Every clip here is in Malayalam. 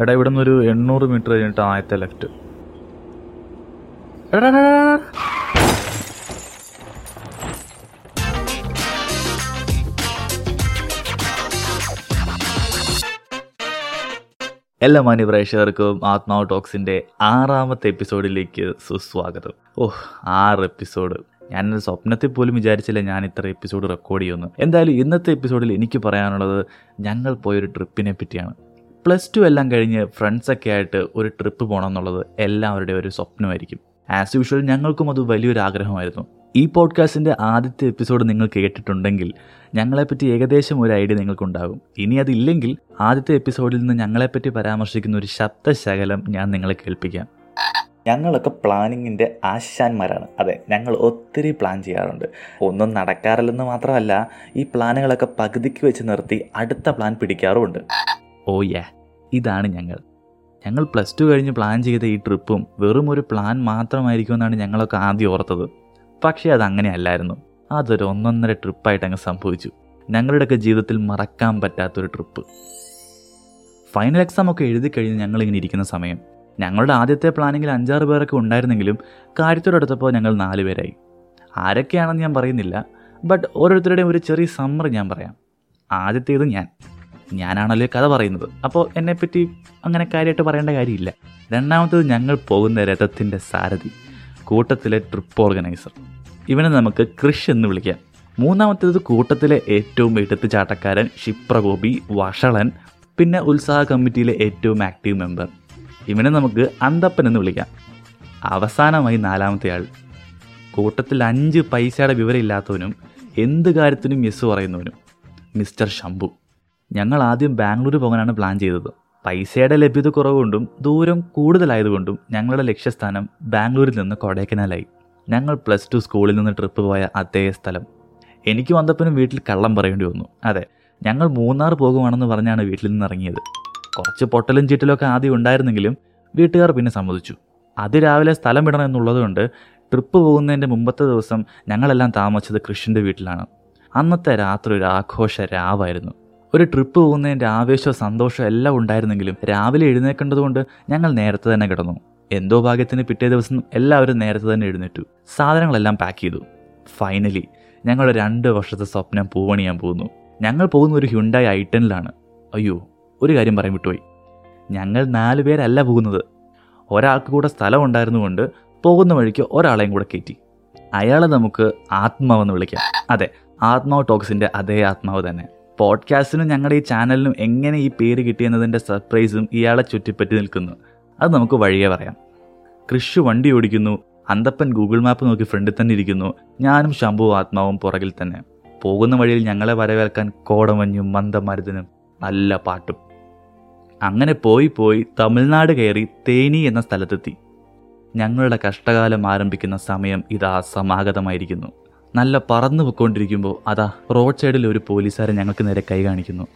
എടാ ഇവിടെ നിന്ന് ഒരു എണ്ണൂറ് മീറ്റർ കഴിഞ്ഞിട്ട് ആദ്യത്തെ ലെഫ്റ്റ്. എടാ. എല്ലാ മാന്യ പ്രേക്ഷകർക്കും ആത്മാവ് ടോക്സിന്റെ ആറാമത്തെ എപ്പിസോഡിലേക്ക് സുസ്വാഗതം. ഓഹ് ആറ് എപ്പിസോഡ്. ഞാൻ സ്വപ്നത്തിൽ പോലും വിചാരിച്ചില്ല ഞാൻ ഇത്ര എപ്പിസോഡ് റെക്കോർഡ് ചെയ്യുമെന്ന്. എന്തായാലും ഇന്നത്തെ എപ്പിസോഡിൽ എനിക്ക് പറയാനുള്ളത് ഞങ്ങൾ പോയൊരു ട്രിപ്പിനെ പറ്റിയാണ്. പ്ലസ് ടു എല്ലാം കഴിഞ്ഞ് ഫ്രണ്ട്സൊക്കെ ആയിട്ട് ഒരു ട്രിപ്പ് പോകണം എന്നുള്ളത് എല്ലാവരുടെയും ഒരു സ്വപ്നമായിരിക്കും. ആസ് യൂഷ്വൽ ഞങ്ങൾക്കും അത് വലിയൊരു ആഗ്രഹമായിരുന്നു ഈ പോഡ്കാസ്റ്റിന്റെ ആദ്യത്തെ എപ്പിസോഡ് നിങ്ങൾ കേട്ടിട്ടുണ്ടെങ്കിൽ ഞങ്ങളെപ്പറ്റി ഏകദേശം ഒരു ഐഡിയ നിങ്ങൾക്കുണ്ടാകും. ഇനി അതില്ലെങ്കിൽ ആദ്യത്തെ എപ്പിസോഡിൽ നിന്ന് ഞങ്ങളെപ്പറ്റി പരാമർശിക്കുന്ന ഒരു ശബ്ദശകലം ഞാൻ നിങ്ങളെ കേൾപ്പിക്കാം. ഞങ്ങളൊക്കെ പ്ലാനിങ്ങിന്റെ ആശാന്മാരാണ്. അതെ ഞങ്ങൾ ഒത്തിരി പ്ലാൻ ചെയ്യാറുണ്ട്. ഒന്നും നടക്കാറില്ലെന്ന് മാത്രമല്ല ഈ പ്ലാനുകളൊക്കെ പകുതിക്ക് വെച്ച് നിർത്തി അടുത്ത പ്ലാൻ പിടിക്കാറുമുണ്ട്. ഓ യാ ഇതാണ് ഞങ്ങൾ. ഞങ്ങൾ പ്ലസ് ടു കഴിഞ്ഞ് പ്ലാൻ ചെയ്ത ഈ ട്രിപ്പും വെറും ഒരു പ്ലാൻ മാത്രമായിരിക്കുമെന്നാണ് ഞങ്ങളൊക്കെ ആദ്യം ഓർത്തത്. പക്ഷേ അത് അങ്ങനെയല്ലായിരുന്നു അതൊരു ഒന്നൊന്നര ട്രിപ്പായിട്ട് അങ്ങ് സംഭവിച്ചു. ഞങ്ങളുടെയൊക്കെ ജീവിതത്തിൽ മറക്കാൻ പറ്റാത്തൊരു ട്രിപ്പ്. ഫൈനൽ എക്സാം ഒക്കെ എഴുതി കഴിഞ്ഞ് ഞങ്ങളിങ്ങനെ ഇരിക്കുന്ന സമയം. ഞങ്ങളുടെ ആദ്യത്തെ പ്ലാനിങ്ങിൽ അഞ്ചാറ് പേരൊക്കെ ഉണ്ടായിരുന്നെങ്കിലും കാര്യത്തോടടുത്തപ്പോൾ ഞങ്ങൾ നാല് പേരായി. ആരൊക്കെയാണെന്ന് ഞാൻ പറയുന്നില്ല ബട്ട് ഓരോരുത്തരുടെയും ഒരു ചെറിയ സമ്മർ ഞാൻ പറയാം. ആദ്യത്തേത് ഞാൻ. ഞാനാണല്ലോ കഥ പറയുന്നത്. അപ്പോൾ എന്നെപ്പറ്റി അങ്ങനെ കാര്യമായിട്ട് പറയേണ്ട കാര്യമില്ല. രണ്ടാമത്തത് ഞങ്ങൾ പോകുന്ന രഥത്തിന്റെ സാരഥി കൂട്ടത്തിലെ ട്രിപ്പ് ഓർഗനൈസർ ഇവനെ നമുക്ക് കൃഷ് എന്ന് വിളിക്കാം. മൂന്നാമത്തേത് കൂട്ടത്തിലെ ഏറ്റവും എടുത്തുചാട്ടക്കാരൻ ക്ഷിപ്രഗോപി വഷളൻ പിന്നെ ഉത്സാഹ കമ്മിറ്റിയിലെ ഏറ്റവും ആക്റ്റീവ് മെമ്പർ ഇവനെ നമുക്ക് അന്തപ്പൻ എന്ന് വിളിക്കാം. അവസാനമായി നാലാമത്തെ ആൾ കൂട്ടത്തിൽ അഞ്ച് പൈസയുടെ വിവരമില്ലാത്തവനും എന്ത് കാര്യത്തിനും യെസ് പറയുന്നവനും മിസ്റ്റർ ശംഭു. ഞങ്ങൾ ആദ്യം ബാംഗ്ലൂർ പോകാനാണ് പ്ലാൻ ചെയ്തത്. പൈസയുടെ ലഭ്യത കുറവുകൊണ്ടും ദൂരം കൂടുതലായതുകൊണ്ടും ഞങ്ങളുടെ ലക്ഷ്യസ്ഥാനം ബാംഗ്ലൂരിൽ നിന്ന് കൊടൈക്കനാലായി. ഞങ്ങൾ പ്ലസ് ടു സ്കൂളിൽ നിന്ന് ട്രിപ്പ് പോയ അതേ സ്ഥലം. എനിക്ക് വന്നപ്പോഴും വീട്ടിൽ കള്ളം പറയേണ്ടി വന്നു. അതെ ഞങ്ങൾ മൂന്നാർ പോകുവാണെന്ന് പറഞ്ഞാണ് വീട്ടിൽ നിന്ന് ഇറങ്ങിയത്. കുറച്ച് പൊട്ടലും ചീറ്റലൊക്കെ ആദ്യം ഉണ്ടായിരുന്നെങ്കിലും വീട്ടുകാർ പിന്നെ സമ്മതിച്ചു. അത് രാവിലെ സ്ഥലം ഇടണം എന്നുള്ളതുകൊണ്ട് ട്രിപ്പ് പോകുന്നതിന്റെ മുമ്പത്തെ ദിവസം ഞങ്ങളെല്ലാം താമസിച്ചത് കൃഷിന്റെ വീട്ടിലാണ്. അന്നത്തെ രാത്രി ഒരു ആഘോഷ രാവായിരുന്നു. ഒരു ട്രിപ്പ് പോകുന്നതിന്റെ ആവേശവും സന്തോഷവും എല്ലാം ഉണ്ടായിരുന്നെങ്കിലും രാവിലെ എഴുന്നേക്കേണ്ടതുകൊണ്ട് ഞങ്ങൾ നേരത്തെ തന്നെ കിടന്നു. എന്തോ ഭാഗ്യത്തിന് പിറ്റേ ദിവസം എല്ലാവരും നേരത്തെ തന്നെ എഴുന്നേറ്റു. സാധനങ്ങളെല്ലാം പാക്ക് ചെയ്തു. ഫൈനലി ഞങ്ങൾ രണ്ട് വർഷത്തെ സ്വപ്നം പൂവണിയാൻ പോകുന്നു. ഞങ്ങൾ പോകുന്ന ഒരു ഹ്യുണ്ടായി ഐറ്റനിലാണ് അയ്യോ ഒരു കാര്യം പറയാൻ വിട്ടുപോയി. ഞങ്ങൾ നാല് പേരല്ല പോകുന്നത്. ഒരാൾക്ക് കൂടെ സ്ഥലം ഉണ്ടായിരുന്നുകൊണ്ട് പോകുന്ന വഴിക്ക് ഒരാളെയും കൂടെ കയറ്റി. അയാളെ നമുക്ക് ആത്മാവെന്ന് വിളിക്കാം. അതെ ആത്മാവ് ടോക്സിന്റെ അതേ ആത്മാവ് തന്നെ. പോഡ്കാസ്റ്റിനും ഞങ്ങളുടെ ഈ ചാനലിനും എങ്ങനെ ഈ പേര് കിട്ടിയെന്നതിന്റെ സർപ്രൈസും ഇയാളെ ചുറ്റിപ്പറ്റി നിൽക്കുന്നു. അത് നമുക്ക് വഴിയെ പറയാം. കൃഷി വണ്ടി ഓടിക്കുന്നു. അന്തപ്പൻ ഗൂഗിൾ മാപ്പ് നോക്കി ഫ്രണ്ടിൽ തന്നെ ഇരിക്കുന്നു. ഞാനും ശംഭു ആത്മാവും പുറകിൽ തന്നെ. പോകുന്ന വഴിയിൽ ഞങ്ങളെ വരവേൽക്കാൻ കോടമഞ്ഞും മന്ദമരുതനും നല്ല പാട്ടും. അങ്ങനെ പോയി പോയി തമിഴ്നാട് കയറി തേനി എന്ന സ്ഥലത്തെത്തി. ഞങ്ങളുടെ കഷ്ടകാലം ആരംഭിക്കുന്ന സമയം ഇതാ സമാഗതമായിരിക്കുന്നു. നല്ല പറന്നു പൊയ്ക്കൊണ്ടിരിക്കുമ്പോൾ അതാ റോഡ് സൈഡിൽ ഒരു പോലീസുകാരൻ ഞങ്ങൾക്ക് നേരെ കൈ കാണിക്കുന്നു.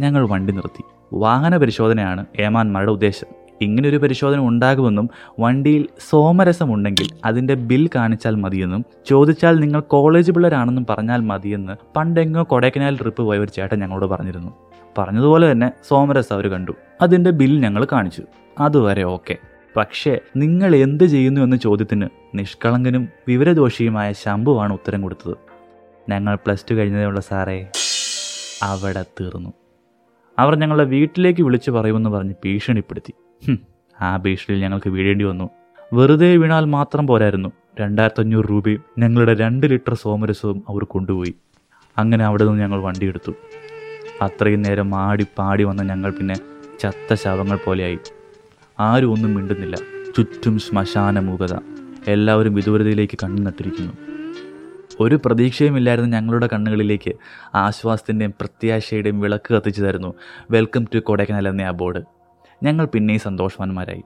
ഞങ്ങൾ വണ്ടി നിർത്തി. വാഹന പരിശോധനയാണ് ഏമാന്മാരുടെ ഉദ്ദേശം. ഇങ്ങനൊരു പരിശോധന ഉണ്ടാകുമെന്നും വണ്ടിയിൽ സോമരസം ഉണ്ടെങ്കിൽ അതിന്റെ ബിൽ കാണിച്ചാൽ മതിയെന്നും ചോദിച്ചാൽ നിങ്ങൾ കോളേജ് പിള്ളേരാണെന്നും പറഞ്ഞാൽ മതിയെന്ന് പണ്ടെങ്ങോ കൊടൈക്കനാൽ ട്രിപ്പ് പോയ ഒരു ചേട്ടൻ ഞങ്ങളോട് പറഞ്ഞിരുന്നു. പറഞ്ഞതുപോലെ തന്നെ സോമരസം അവർ കണ്ടു. അതിന്റെ ബിൽ ഞങ്ങൾ കാണിച്ചു. അതുവരെ ഓക്കെ. പക്ഷേ നിങ്ങൾ എന്ത് ചെയ്യുന്നു എന്ന ചോദ്യത്തിന് നിഷ്കളങ്കനും വിവരദോഷിയുമായ ശംഭുവാണ് ഉത്തരം കൊടുത്തത്. ഞങ്ങൾ പ്ലസ് ടു കഴിഞ്ഞതേയുള്ള സാറേ. അവിടെ തീർന്നു. അവർ ഞങ്ങളുടെ വീട്ടിലേക്ക് വിളിച്ചു പറയുമെന്ന് പറഞ്ഞ് ഭീഷണിപ്പെടുത്തി. ആ ഭീഷണിയിൽ ഞങ്ങൾക്ക് വീഴേണ്ടി വന്നു. വെറുതെ വീണാൽ മാത്രം പോരായിരുന്നു. രണ്ടായിരത്തി അഞ്ഞൂറ് രൂപയും ഞങ്ങളുടെ രണ്ട് ലിറ്റർ സോമരസവും അവർ കൊണ്ടുപോയി. അങ്ങനെ അവിടെ നിന്ന് ഞങ്ങൾ വണ്ടിയെടുത്തു. അത്രയും നേരം ആടി പാടി വന്ന ഞങ്ങൾ പിന്നെ ചത്ത ശവങ്ങൾ പോലെയായി. ആരും ഒന്നും മിണ്ടുന്നില്ല. ചുറ്റും ശ്മശാന മൂകത എല്ലാവരും വിദൂരതയിലേക്ക് കണ്ണു നട്ടിരിക്കുന്നു. ഒരു പ്രതീക്ഷയുമില്ലായിരുന്ന ഞങ്ങളുടെ കണ്ണുകളിലേക്ക് ആശ്വാസത്തിന്റെയും പ്രത്യാശയുടെയും വിളക്ക് കത്തിച്ചു തരുന്നു. വെൽക്കം ടു കൊടൈക്കനാൽ എന്ന ആ ബോർഡ്. ഞങ്ങൾ പിന്നെയും സന്തോഷവാന്മാരായി.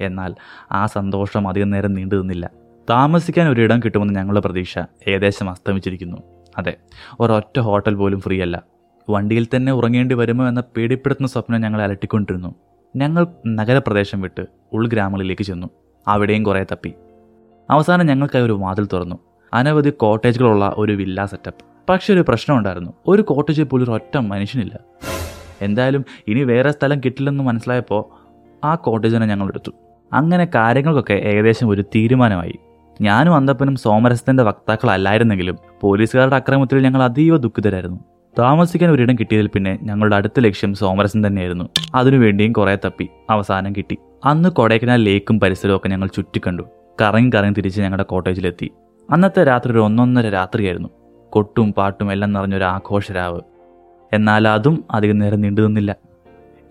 എന്നാൽ ആ സന്തോഷം അധികം നേരം നീണ്ടു നിന്നില്ല. താമസിക്കാൻ ഒരിടം കിട്ടുമെന്ന് ഞങ്ങളുടെ പ്രതീക്ഷ ഏകദേശം അസ്തമിച്ചിരിക്കുന്നു. അതെ ഒരൊറ്റ ഹോട്ടൽ പോലും ഫ്രീ അല്ല വണ്ടിയിൽ തന്നെ ഉറങ്ങേണ്ടി വരുമോ എന്ന പേടിപ്പെടുത്തുന്ന സ്വപ്നം ഞങ്ങളെ അലട്ടിക്കൊണ്ടിരുന്നു. ഞങ്ങൾ നഗരപ്രദേശം വിട്ട് ഉൾഗ്രാമങ്ങളിലേക്ക് ചെന്നു. അവിടെയും കുറേ തപ്പി. അവസാനം ഞങ്ങൾക്കായി ഒരു വാതിൽ തുറന്നു. അനവധി കോട്ടേജുകളുള്ള ഒരു വില്ല സെറ്റപ്പ്. പക്ഷെ ഒരു പ്രശ്നമുണ്ടായിരുന്നു ഒരു കോട്ടേജിൽ പോലും ഒരു ഒറ്റ മനുഷ്യനില്ല. എന്തായാലും ഇനി വേറെ സ്ഥലം കിട്ടില്ലെന്ന് മനസ്സിലായപ്പോൾ ആ കോട്ടേജിനെ ഞങ്ങൾ എടുത്തു. അങ്ങനെ കാര്യങ്ങൾക്കൊക്കെ ഏകദേശം ഒരു തീരുമാനമായി. ഞാനും അന്തപ്പനും സോമരസത്തിന്റെ വക്താക്കളല്ലായിരുന്നെങ്കിലും പോലീസുകാരുടെ അക്രമത്തിൽ ഞങ്ങൾ അതീവ ദുഃഖിതരായിരുന്നു. താമസിക്കാൻ ഒരിടം കിട്ടിയതിൽ പിന്നെ ഞങ്ങളുടെ അടുത്ത ലക്ഷ്യം സോമരസം തന്നെയായിരുന്നു. അതിനുവേണ്ടിയും കുറേ തപ്പി അവസാനം കിട്ടി. അന്ന് കൊടൈക്കനാൽ ലേക്കും പരിസരവും ഒക്കെ ഞങ്ങൾ ചുറ്റിക്കണ്ടു കറങ്ങി കറങ്ങി തിരിച്ച് ഞങ്ങളുടെ കോട്ടേജിലെത്തി. അന്നത്തെ രാത്രി ഒരു ഒന്നൊന്നര രാത്രിയായിരുന്നു. കൊട്ടും പാട്ടും എല്ലാം നിറഞ്ഞൊരു ആഘോഷരാവ്. എന്നാൽ അതും അധികം നേരം നീണ്ടു നിന്നില്ല.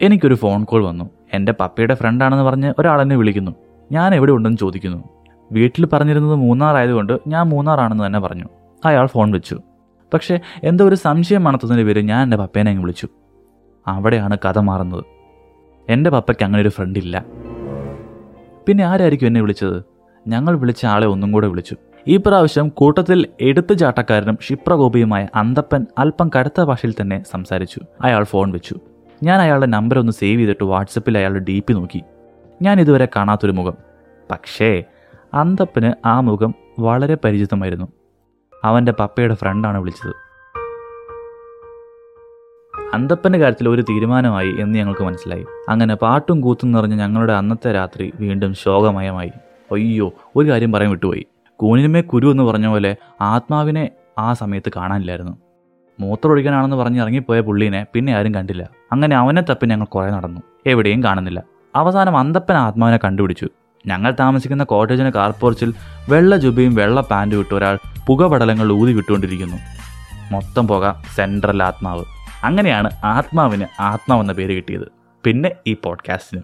എനിക്കൊരു ഫോൺ കോൾ വന്നു. എന്റെ പപ്പയുടെ ഫ്രണ്ടാണെന്ന് പറഞ്ഞ് ഒരാളെന്നെ വിളിക്കുന്നു. ഞാൻ എവിടെ ഉണ്ടെന്ന് ചോദിക്കുന്നു. വീട്ടിൽ പറഞ്ഞിരുന്നത് മൂന്നാറായതുകൊണ്ട് ഞാൻ മൂന്നാറാണെന്ന് തന്നെ പറഞ്ഞു. അയാൾ ഫോൺ വെച്ചു. പക്ഷേ എന്തോ ഒരു സംശയം മണത്തതിന് പേര് ഞാൻ എന്റെ പപ്പേനെ അങ്ങ് വിളിച്ചു. അവിടെയാണ് കഥ മാറുന്നത്. എന്റെ പപ്പയ്ക്ക് അങ്ങനെ ഒരു ഫ്രണ്ട് ഇല്ല. പിന്നെ ആരായിരിക്കും എന്നെ വിളിച്ചത്? ഞങ്ങൾ വിളിച്ച ആളെ ഒന്നും കൂടെ വിളിച്ചു. ഈ പ്രാവശ്യം കൂട്ടത്തിൽ എടുത്തുചാട്ടക്കാരനും ക്ഷിപ്രകോപിയുമായ അന്തപ്പൻ അല്പം കടുത്ത ഭാഷയിൽ തന്നെ സംസാരിച്ചു. അയാൾ ഫോൺ വെച്ചു. ഞാൻ അയാളുടെ നമ്പർ ഒന്ന് സേവ് ചെയ്തിട്ട് വാട്സപ്പിൽ അയാളുടെ ഡി പി നോക്കി. ഞാൻ ഇതുവരെ കാണാത്തൊരു മുഖം. പക്ഷേ അന്തപ്പന് ആ മുഖം വളരെ പരിചിതമായിരുന്നു. അവന്റെ പപ്പയുടെ ഫ്രണ്ടാണ് വിളിച്ചത്. അന്തപ്പന്റെ കാര്യത്തിൽ ഒരു തീരുമാനമായി എന്ന് ഞങ്ങൾക്ക് മനസ്സിലായി. അങ്ങനെ പാട്ടും കൂത്തും നിറഞ്ഞ ഞങ്ങളുടെ അന്നത്തെ രാത്രി വീണ്ടും ശോകമയമായി. അയ്യോ ഒരു കാര്യം പറയാൻ വിട്ടുപോയി. കൂനിനുമേ കുരു എന്ന് പറഞ്ഞ പോലെ ആത്മാവിനെ ആ സമയത്ത് കാണാനില്ലായിരുന്നു. മൂത്രമൊഴിക്കാനാണെന്ന് പറഞ്ഞ് ഇറങ്ങിപ്പോയ പുള്ളീനെ പിന്നെ ആരും കണ്ടില്ല. അങ്ങനെ അവനെ തപ്പി ഞങ്ങൾ കുറേ നടന്നു. എവിടെയും കാണുന്നില്ല. അവസാനം അന്തപ്പൻ ആത്മാവിനെ കണ്ടുപിടിച്ചു. ഞങ്ങൾ താമസിക്കുന്ന കോട്ടേജിന് കാർപോർച്ചിൽ വെള്ള ജുബയും വെള്ള പാന്റും ഇട്ട് ഒരാൾ പുകപടലങ്ങൾ ഊതി വിട്ടുകൊണ്ടിരിക്കുന്നു. മൊത്തം പുക സെൻട്രൽ ആത്മാവ്. അങ്ങനെയാണ് ആത്മാവിന് ആത്മാവെന്ന പേര് കിട്ടിയത്. പിന്നെ ഈ പോഡ്കാസ്റ്റിന്.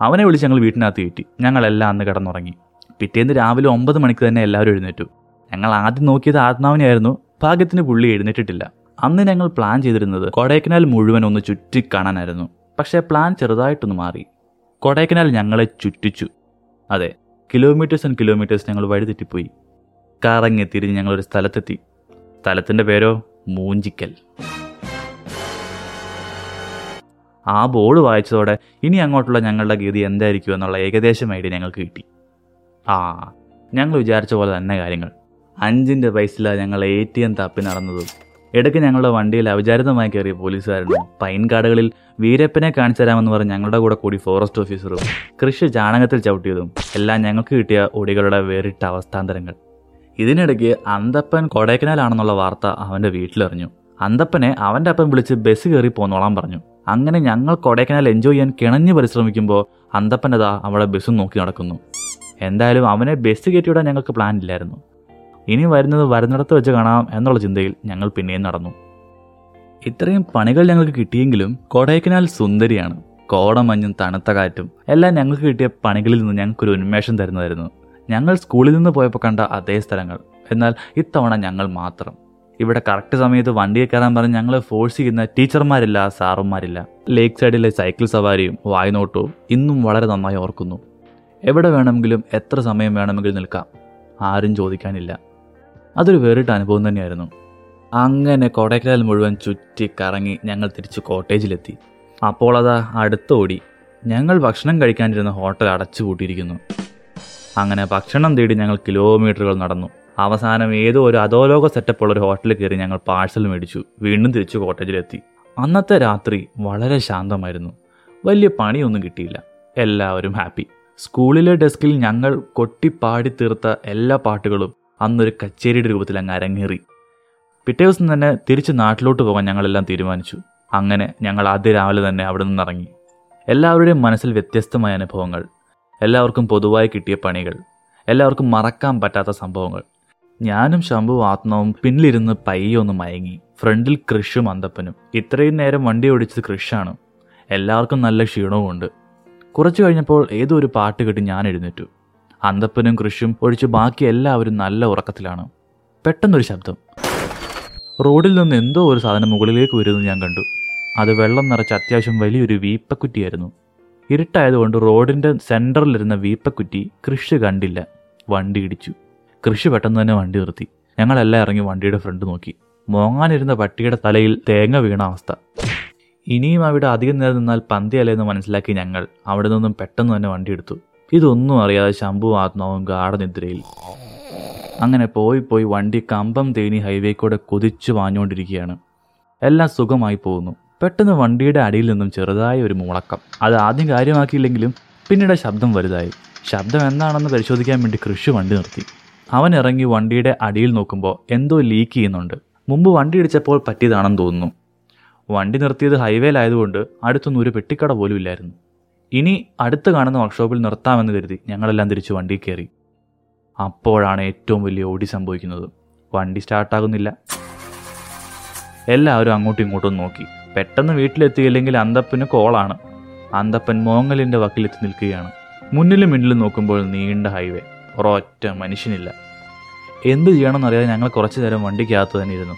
അവനെ വിളിച്ച് ഞങ്ങൾ വീട്ടിനകത്ത് കയറ്റി. ഞങ്ങളെല്ലാം അന്ന് കിടന്നുറങ്ങി. പിറ്റേന്ന് രാവിലെ ഒമ്പത് മണിക്ക് തന്നെ എല്ലാവരും എഴുന്നേറ്റു. ഞങ്ങൾ ആദ്യം നോക്കിയത് ആത്മാവിനെയായിരുന്നു. ഭാഗ്യത്തിന് പുള്ളി എഴുന്നേറ്റിട്ടില്ല. അന്ന് ഞങ്ങൾ പ്ലാൻ ചെയ്തിരുന്നത് കൊടൈക്കനാൽ മുഴുവൻ ഒന്ന് ചുറ്റി കാണാനായിരുന്നു പക്ഷേ പ്ലാൻ ചെറുതായിട്ടൊന്ന് മാറി. കൊടൈക്കനാൽ ഞങ്ങളെ ചുറ്റിച്ചു. അതെ കിലോമീറ്റേഴ്സ് ആൻഡ് കിലോമീറ്റേഴ്സ് ഞങ്ങൾ വഴിതെറ്റിപ്പോയി. കറങ്ങി തിരിഞ്ഞ് ഞങ്ങളൊരു സ്ഥലത്തെത്തി. സ്ഥലത്തിന്റെ പേരോ മൂഞ്ചിക്കൽ. ആ ബോർഡ് വായിച്ചതോടെ ഇനി അങ്ങോട്ടുള്ള ഞങ്ങളുടെ ഗതി എന്തായിരിക്കും എന്നുള്ള ഏകദേശം ഐഡിയ ഞങ്ങൾക്ക് കിട്ടി. ആ ഞങ്ങൾ വിചാരിച്ച പോലെ തന്നെ കാര്യങ്ങൾ. അഞ്ചിന്റെ പൈസയിലാണ് ഞങ്ങൾ എ ടി എം തപ്പി നടന്നതും. ഇടയ്ക്ക് ഞങ്ങളുടെ വണ്ടിയിൽ അവിചാരിതമായി കയറിയ പോലീസുകാരനും പൈൻ കാടുകളിൽ വീരപ്പനെ കാണിച്ചു തരാമെന്ന് പറഞ്ഞ് ഞങ്ങളുടെ കൂടെ കൂടി ഫോറസ്റ്റ് ഓഫീസറും കൃഷി ചാണകത്തിൽ ചവിട്ടിയതും എല്ലാം ഞങ്ങൾക്ക് കിട്ടിയ ഒടികളുടെ വേറിട്ട അവസ്ഥാന്തരങ്ങൾ. ഇതിനിടയ്ക്ക് അന്തപ്പൻ കൊടൈക്കനാലാണെന്നുള്ള വാർത്ത അവന്റെ വീട്ടിലെറിഞ്ഞു. അന്തപ്പനെ അവന്റെ അപ്പം വിളിച്ച് ബസ് കയറി പോന്നോളാൻ പറഞ്ഞു. അങ്ങനെ ഞങ്ങൾ കൊടൈക്കനാൽ എൻജോയ് ചെയ്യാൻ കിണഞ്ഞു പരിശ്രമിക്കുമ്പോൾ അന്തപ്പനതാ അവളെ ബസ്സും നോക്കി നടക്കുന്നു. എന്തായാലും അവനെ ബസ് കയറ്റിവിടാൻ ഞങ്ങൾക്ക് പ്ലാൻ ഇല്ലായിരുന്നു. ഇനി വരുന്നത് വരുന്നിടത്ത് വെച്ച് കാണാം എന്നുള്ള ചിന്തയിൽ ഞങ്ങൾ പിന്നെയും നടന്നു. ഇത്രയും പണികൾ ഞങ്ങൾക്ക് കിട്ടിയെങ്കിലും കൊടൈക്കനാൽ സുന്ദരിയാണ്. കോടമഞ്ഞും തണുത്ത കാറ്റും എല്ലാം ഞങ്ങൾക്ക് കിട്ടിയ പണികളിൽ നിന്ന് ഞങ്ങൾക്കൊരു ഉന്മേഷം തരുന്നതായിരുന്നു. ഞങ്ങൾ സ്കൂളിൽ നിന്ന് പോയപ്പോൾ കണ്ട അതേ സ്ഥലങ്ങൾ. എന്നാൽ ഇത്തവണ ഞങ്ങൾ മാത്രം. ഇവിടെ കറക്റ്റ് സമയത്ത് വണ്ടിയിൽ കയറാൻ പറഞ്ഞ് ഞങ്ങളെ ഫോഴ്സ് ചെയ്യുന്ന ടീച്ചർമാരില്ല സാറുമാരില്ല. ലേക്ക് സൈഡിലെ സൈക്കിൾ സവാരിയും വായ്നോട്ടവും ഇന്നും വളരെ നന്നായി ഓർക്കുന്നു. എവിടെ വേണമെങ്കിലും എത്ര സമയം വേണമെങ്കിലും നിൽക്കാം. ആരും ചോദിക്കാനില്ല. അതൊരു വേറിട്ട അനുഭവം തന്നെയായിരുന്നു. അങ്ങനെ കൊടൈക്കനാൽ മുഴുവൻ ചുറ്റി കറങ്ങി ഞങ്ങൾ തിരിച്ച് കോട്ടേജിലെത്തി. അപ്പോൾ അതാ അടുത്ത ഓടി ഞങ്ങൾ ഭക്ഷണം കഴിക്കാനിരുന്ന ഹോട്ടൽ അടച്ചു കൂട്ടിയിരിക്കുന്നു അങ്ങനെ ഭക്ഷണം തേടി ഞങ്ങൾ കിലോമീറ്ററുകൾ നടന്നു. അവസാനം ഏതോ ഒരു അധോലോക സെറ്റപ്പുള്ള ഒരു ഹോട്ടലിൽ കയറി ഞങ്ങൾ പാഴ്സൽ മേടിച്ചു. വീണ്ടും തിരിച്ചു കോട്ടേജിലെത്തി. അന്നത്തെ രാത്രി വളരെ ശാന്തമായിരുന്നു. വലിയ പണിയൊന്നും കിട്ടിയില്ല. എല്ലാവരും ഹാപ്പി. സ്കൂളിലെ ഡെസ്കിൽ ഞങ്ങൾ കൊട്ടിപ്പാടി തീർത്ത എല്ലാ പാട്ടുകളും അന്നൊരു കച്ചേരിയുടെ രൂപത്തിൽ അങ്ങ് അരങ്ങേറി. പിറ്റേ ദിവസം തന്നെ തിരിച്ച് നാട്ടിലോട്ട് പോകാൻ ഞങ്ങളെല്ലാം തീരുമാനിച്ചു. അങ്ങനെ ഞങ്ങൾ ആദ്യ രാവിലെ തന്നെ അവിടെ നിന്ന് ഇറങ്ങി എല്ലാവരുടെയും മനസ്സിൽ വ്യത്യസ്തമായ അനുഭവങ്ങൾ എല്ലാവർക്കും പൊതുവായി കിട്ടിയ പണികൾ എല്ലാവർക്കും മറക്കാൻ പറ്റാത്ത സംഭവങ്ങൾ. ഞാനും ശംഭു ആത്മാവും പിന്നിലിരുന്ന് പയ്യൊന്ന് മയങ്ങി. ഫ്രണ്ടിൽ കൃഷും അന്തപ്പനും. ഇത്രയും നേരം വണ്ടി ഓടിച്ചത് കൃഷാണ്. എല്ലാവർക്കും നല്ല ക്ഷീണവുമുണ്ട്. കുറച്ചു കഴിഞ്ഞപ്പോൾ ഏതോ ഒരു പാട്ട് കേട്ട് ഞാൻ എഴുന്നേറ്റു. അന്തപ്പനും കൃഷും ഒഴിച്ച് ബാക്കി എല്ലാവരും നല്ല ഉറക്കത്തിലാണ്. പെട്ടെന്നൊരു ശബ്ദം. റോഡിൽ നിന്ന് എന്തോ ഒരു സാധനം മുകളിലേക്ക് വരുന്നത് ഞാൻ കണ്ടു. അത് വെള്ളം നിറച്ച അത്യാവശ്യം വലിയൊരു വീപ്പക്കുറ്റിയായിരുന്നു. ഇരുട്ടായതുകൊണ്ട് റോഡിന്റെ സെന്ററിലിരുന്ന വീപ്പക്കുറ്റി കൃഷി കണ്ടില്ല. വണ്ടി ഇടിച്ചു. കൃഷി പെട്ടെന്ന് തന്നെ വണ്ടി നിർത്തി. ഞങ്ങളെല്ലാം ഇറങ്ങി വണ്ടിയുടെ ഫ്രണ്ട് നോക്കി. മോങ്ങാനിരുന്ന പട്ടിയുടെ തലയിൽ തേങ്ങ വീണ അവസ്ഥ. ഇനിയും അവിടെ അധികം നേരം നിന്നാൽ പന്തിയല്ലെന്ന് മനസ്സിലാക്കി ഞങ്ങൾ. അവിടെ നിന്നും പെട്ടെന്ന് തന്നെ വണ്ടി എടുത്തു. ഇതൊന്നും അറിയാതെ ശംഭു ആത്മാവും ഗാഠനിദ്രയിൽ. അങ്ങനെ പോയി പോയി വണ്ടി കമ്പം തേനി ഹൈവേ കൂടെ കുതിച്ചു വാഞ്ഞുകൊണ്ടിരിക്കുകയാണ്. എല്ലാം സുഖമായി പോകുന്നു. പെട്ടെന്ന് വണ്ടിയുടെ അടിയിൽ നിന്നും ചെറുതായ ഒരു മുളക്കം. അത് ആദ്യം കാര്യമാക്കിയില്ലെങ്കിലും പിന്നീട് ശബ്ദം വലുതായി. ശബ്ദം എന്താണെന്ന് പരിശോധിക്കാൻ വേണ്ടി കൃഷി വണ്ടി നിർത്തി. അവൻ ഇറങ്ങി വണ്ടിയുടെ അടിയിൽ നോക്കുമ്പോൾ എന്തോ ലീക്ക് ചെയ്യുന്നുണ്ട്. മുമ്പ് വണ്ടി ഇടിച്ചപ്പോൾ പറ്റിയതാണെന്ന് തോന്നുന്നു. വണ്ടി നിർത്തിയത് ഹൈവേയിലായതുകൊണ്ട് അടുത്തൊന്നും ഒരു പെട്ടിക്കട പോലും ഇല്ലായിരുന്നു. ഇനി അടുത്ത് കാണുന്ന വർക്ക്ഷോപ്പിൽ നിർത്താമെന്ന് കരുതി ഞങ്ങളെല്ലാം തിരിച്ച് വണ്ടി കയറി. അപ്പോഴാണ് ഏറ്റവും വലിയ ഓടി സംഭവിക്കുന്നത്. വണ്ടി സ്റ്റാർട്ടാകുന്നില്ല എല്ലാവരും അങ്ങോട്ടും ഇങ്ങോട്ടും നോക്കി. പെട്ടെന്ന് വീട്ടിലെത്തിയില്ലെങ്കിൽ അന്തപ്പന് കോളാണ് അന്തപ്പൻ മോങ്ങലിന്റെ വക്കിലെത്തി നിൽക്കുകയാണ്. മുന്നിലും മുന്നിലും നോക്കുമ്പോൾ നീണ്ട ഹൈവേ ഒരൊറ്റ മനുഷ്യനില്ല. എന്ത് ചെയ്യണമെന്നറിയാതെ ഞങ്ങൾ കുറച്ചു നേരം വണ്ടിക്കകത്ത് തന്നെ ഇരുന്നു.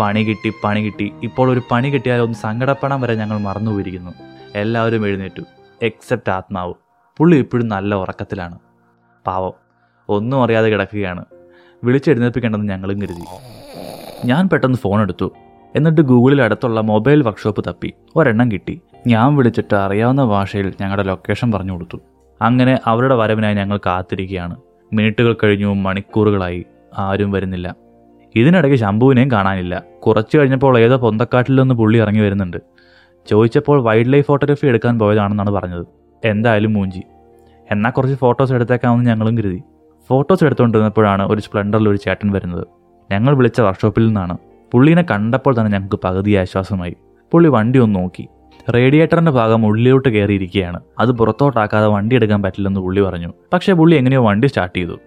പണി കിട്ടി പണി കിട്ടി. ഇപ്പോൾ ഒരു പണി കിട്ടിയാൽ ഒന്ന് സങ്കടപ്പെടാൻ വരെ ഞങ്ങൾ മറന്നുപോയിരിക്കുന്നു. എല്ലാവരും എഴുന്നേറ്റു. എക്സെപ്റ്റ് ആത്മാവ്. പുള്ളി ഇപ്പോഴും നല്ല ഉറക്കത്തിലാണ്. പാവം. ഒന്നും അറിയാതെ കിടക്കുകയാണ്. വിളിച്ചെഴുന്നേൽപ്പിക്കേണ്ടെന്ന് ഞങ്ങളും കരുതി. ഞാൻ പെട്ടെന്ന് ഫോൺ എടുത്തു. എന്നിട്ട് ഗൂഗിളിൽ അടുത്തുള്ള മൊബൈൽ വർക്ക്ഷോപ്പ് തപ്പി. ഒരെണ്ണം കിട്ടി. ഞാൻ വിളിച്ചിട്ട് അറിയാവുന്ന ഭാഷയിൽ ഞങ്ങളുടെ ലൊക്കേഷൻ പറഞ്ഞു കൊടുത്തു. അങ്ങനെ അവരുടെ വരവിനായി ഞങ്ങൾ കാത്തിരിക്കുകയാണ്. മിനിറ്റുകൾ കഴിഞ്ഞു മണിക്കൂറുകളായി. ആരും വരുന്നില്ല. ഇതിനിടയ്ക്ക് ശംഭുവിനെയും കാണാനില്ല. കുറച്ച് കഴിഞ്ഞപ്പോൾ ഏതോ പൊന്തക്കാട്ടിൽ നിന്ന് പുള്ളി ഇറങ്ങി വരുന്നുണ്ട്. ചോദിച്ചപ്പോൾ വൈൽഡ് ലൈഫ് ഫോട്ടോഗ്രാഫി എടുക്കാൻ പോയതാണെന്നാണ് പറഞ്ഞത്. എന്തായാലും മൂഞ്ചി. എന്നാൽ കുറച്ച് ഫോട്ടോസ് എടുത്തേക്കാമെന്ന് ഞങ്ങളും കരുതി. ഫോട്ടോസ് എടുത്തുകൊണ്ടിരുന്നപ്പോഴാണ് ഒരു സ്പ്ലെൻഡറിൽ ഒരു ചേട്ടൻ വരുന്നത്. ഞങ്ങൾ വിളിച്ച വർക്ക്ഷോപ്പിൽ നിന്നാണ്. പുള്ളീനെ കണ്ടപ്പോൾ തന്നെ ഞങ്ങൾക്ക് പകുതി ആശ്വാസമായി. പുള്ളി വണ്ടി ഒന്ന് നോക്കി. റേഡിയേറ്ററിന്റെ ഭാഗം ഉള്ളിലോട്ട് കയറിയിരിക്കുകയാണ്. അത് പുറത്തോട്ടാക്കാതെ വണ്ടി എടുക്കാൻ പറ്റില്ലെന്ന് പുള്ളി പറഞ്ഞു. പക്ഷേ പുള്ളി എങ്ങനെയോ വണ്ടി സ്റ്റാർട്ട് ചെയ്തു.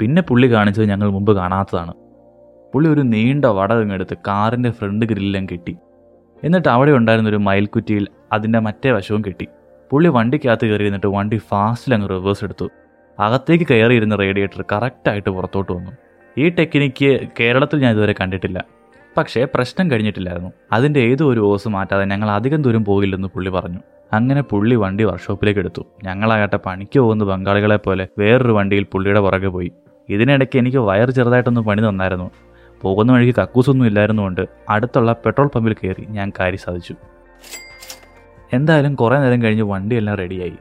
പിന്നെ പുള്ളി കാണിച്ചത് ഞങ്ങൾ മുമ്പ് കാണാത്തതാണ്. പുള്ളി ഒരു നീണ്ട വടകങ്ങെടുത്ത് കാറിന്റെ ഫ്രണ്ട് ഗ്രില്ലെല്ലാം കെട്ടി. എന്നിട്ട് അവിടെ ഉണ്ടായിരുന്ന ഒരു മയിൽക്കുറ്റിയിൽ അതിന്റെ മറ്റേ വശവും കെട്ടി. പുള്ളി വണ്ടിക്കകത്ത് കയറി ഇരുന്നിട്ട് വണ്ടി ഫാസ്റ്റിൽ അങ്ങ് റിവേഴ്സ് എടുത്തു. അകത്തേക്ക് കയറിയിരുന്ന റേഡിയേറ്റർ കറക്റ്റായിട്ട് പുറത്തോട്ട് വന്നു. ഈ ടെക്നിക്ക് കേരളത്തിൽ ഞാൻ ഇതുവരെ കണ്ടിട്ടില്ല. പക്ഷേ പ്രശ്നം കഴിഞ്ഞിട്ടില്ലായിരുന്നു. അതിന്റെ ഏതോ ഒരു ഓസ് മാറ്റാതെ ഞങ്ങൾ അധികം ദൂരം പോകില്ലെന്ന് പുള്ളി പറഞ്ഞു. അങ്ങനെ പുള്ളി വണ്ടി വർക്ക്ഷോപ്പിലേക്ക് എടുത്തു. ഞങ്ങളാകട്ടെ പണിക്ക് പോകുന്ന ബംഗാളികളെ പോലെ വേറൊരു വണ്ടിയിൽ പുള്ളിയുടെ പുറകെ പോയി. ഇതിനിടയ്ക്ക് എനിക്ക് വയർ ചെറുതായിട്ടൊന്ന് പണി തന്നായിരുന്നു. പോകുന്ന വഴിക്ക് കക്കൂസൊന്നും ഇല്ലായിരുന്നുകൊണ്ട് അടുത്തുള്ള പെട്രോൾ പമ്പിൽ കയറി ഞാൻ കാര്യം സാധിച്ചു. എന്തായാലും കുറേ നേരം കഴിഞ്ഞ് വണ്ടിയെല്ലാം റെഡിയായി.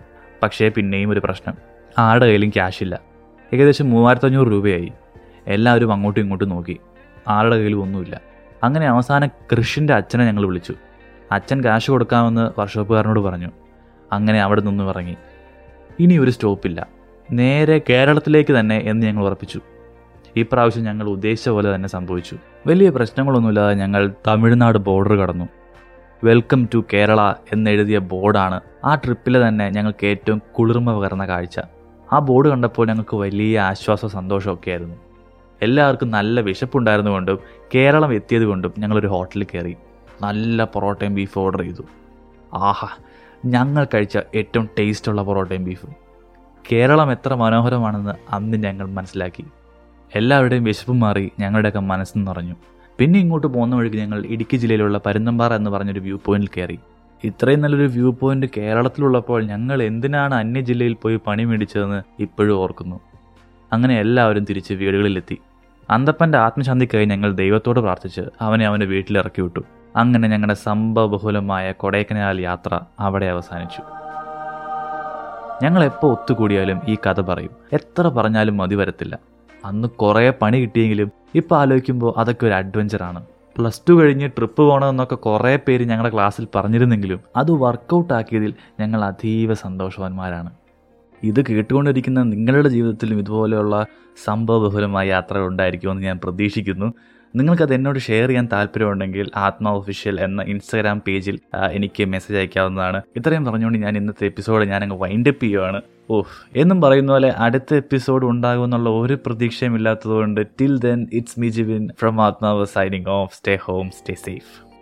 പക്ഷേ പിന്നെയും ഒരു പ്രശ്നം. ആരുടെ കയ്യിലും ക്യാഷ് ഇല്ല. ഏകദേശം മൂവായിരത്തഞ്ഞൂറ് രൂപയായി. എല്ലാവരും അങ്ങോട്ടും ഇങ്ങോട്ടും നോക്കി. ആരുടെ കയ്യിലും ഒന്നുമില്ല. അങ്ങനെ അവസാനം കൃഷിന്റെ അച്ഛനെ ഞങ്ങൾ വിളിച്ചു. അച്ഛൻ കാശ് കൊടുക്കാമെന്ന് വർഷോപ്പുകാരനോട് പറഞ്ഞു. അങ്ങനെ അവിടെ നിന്നും ഇറങ്ങി. ഇനി ഒരു സ്റ്റോപ്പില്ല നേരെ കേരളത്തിലേക്ക് തന്നെ എന്ന് ഞങ്ങൾ ഉറപ്പിച്ചു. ഈ പ്രാവശ്യം ഞങ്ങൾ ഉദ്ദേശിച്ച പോലെ തന്നെ സംഭവിച്ചു. വലിയ പ്രശ്നങ്ങളൊന്നുമില്ലാതെ ഞങ്ങൾ തമിഴ്നാട് ബോർഡർ കടന്നു. വെൽക്കം ടു കേരള എന്നെഴുതിയ ബോർഡാണ് ആ ട്രിപ്പിൽ തന്നെ ഞങ്ങൾക്ക് ഏറ്റവും കുളിർമ പകർന്ന കാഴ്ച. ആ ബോർഡ് കണ്ടപ്പോൾ ഞങ്ങൾക്ക് വലിയ ആശ്വാസ സന്തോഷമൊക്കെ ആയിരുന്നു എല്ലാവർക്കും നല്ല വിശപ്പുണ്ടായിരുന്നുകൊണ്ടും കേരളം എത്തിയത് കൊണ്ടും ഞങ്ങളൊരു ഹോട്ടലിൽ കയറി. നല്ല പൊറോട്ടയും ബീഫ് ഓർഡർ ചെയ്തു. ആഹാ ഞങ്ങൾ കഴിച്ച ഏറ്റവും ടേസ്റ്റുള്ള പൊറോട്ടയും ബീഫും കേരളം എത്ര മനോഹരമാണെന്ന് അന്ന് ഞങ്ങൾ മനസ്സിലാക്കി. എല്ലാവരുടെയും വിശപ്പ് മാറി ഞങ്ങളുടെയൊക്കെ മനസ്സ് നിറഞ്ഞു. പിന്നെ ഇങ്ങോട്ട് പോകുന്ന വഴിക്ക് ഞങ്ങൾ ഇടുക്കി ജില്ലയിലുള്ള പരുന്തമ്പാറ എന്ന് പറഞ്ഞൊരു വ്യൂ പോയിന്റിൽ കയറി. ഇത്രയും നല്ലൊരു വ്യൂ പോയിന്റ് കേരളത്തിലുള്ളപ്പോൾ ഞങ്ങൾ എന്തിനാണ് അന്യ ജില്ലയിൽ പോയി പണി മേടിച്ചതെന്ന് ഇപ്പോഴും ഓർക്കുന്നു. അങ്ങനെ എല്ലാവരും തിരിച്ച് വീടുകളിലെത്തി. അന്തപ്പന്റെ ആത്മശാന്തിക്കായി ഞങ്ങൾ ദൈവത്തോട് പ്രാർത്ഥിച്ച് അവനെ അവന്റെ വീട്ടിലിറക്കി വിട്ടു. അങ്ങനെ ഞങ്ങളുടെ സംഭവബഹുലമായ കൊടൈക്കനാൽ യാത്ര അവിടെ അവസാനിച്ചു. ഞങ്ങൾ എപ്പോൾ ഒത്തുകൂടിയാലും ഈ കഥ പറയും. എത്ര പറഞ്ഞാലും മതി വരത്തില്ല അന്ന് കുറേ പണി കിട്ടിയെങ്കിലും ഇപ്പോൾ ആലോചിക്കുമ്പോൾ അതൊക്കെ ഒരു അഡ്വഞ്ചറാണ് പ്ലസ് ടു കഴിഞ്ഞ് ട്രിപ്പ് പോകണമെന്നൊക്കെ കുറേ പേര് ഞങ്ങളുടെ ക്ലാസ്സിൽ പറഞ്ഞിരുന്നെങ്കിലും അത് വർക്കൗട്ട് ആക്കിയതിൽ ഞങ്ങൾ അതീവ സന്തോഷവാന്മാരാണ്. ഇത് കേട്ടുകൊണ്ടിരിക്കുന്ന നിങ്ങളുടെ ജീവിതത്തിലും ഇതുപോലെയുള്ള സംഭവബഹുലമായ യാത്രകൾ ഉണ്ടായിരിക്കുമെന്ന് ഞാൻ പ്രതീക്ഷിക്കുന്നു. നിങ്ങൾക്കത് എന്നോട് ഷെയർ ചെയ്യാൻ താല്പര്യമുണ്ടെങ്കിൽ ആത്മാ ഒഫീഷ്യൽ എന്ന ഇൻസ്റ്റാഗ്രാം പേജിൽ എനിക്ക് മെസ്സേജ് അയക്കാവുന്നതാണ്. ഇത്രയും പറഞ്ഞുകൊണ്ട് ഞാൻ ഇന്നത്തെ എപ്പിസോഡ് ഞാൻ അങ്ങ് വൈൻഡപ്പ് ചെയ്യുവാണ്. ഓഹ് എന്നും പറയുന്ന പോലെ അടുത്ത എപ്പിസോഡ് ഉണ്ടാകുമെന്നുള്ള ഒരു പ്രതീക്ഷയും ഇല്ലാത്തതുകൊണ്ട് till then it's me Jivin from ആത്മാവ് signing off. Stay home stay safe.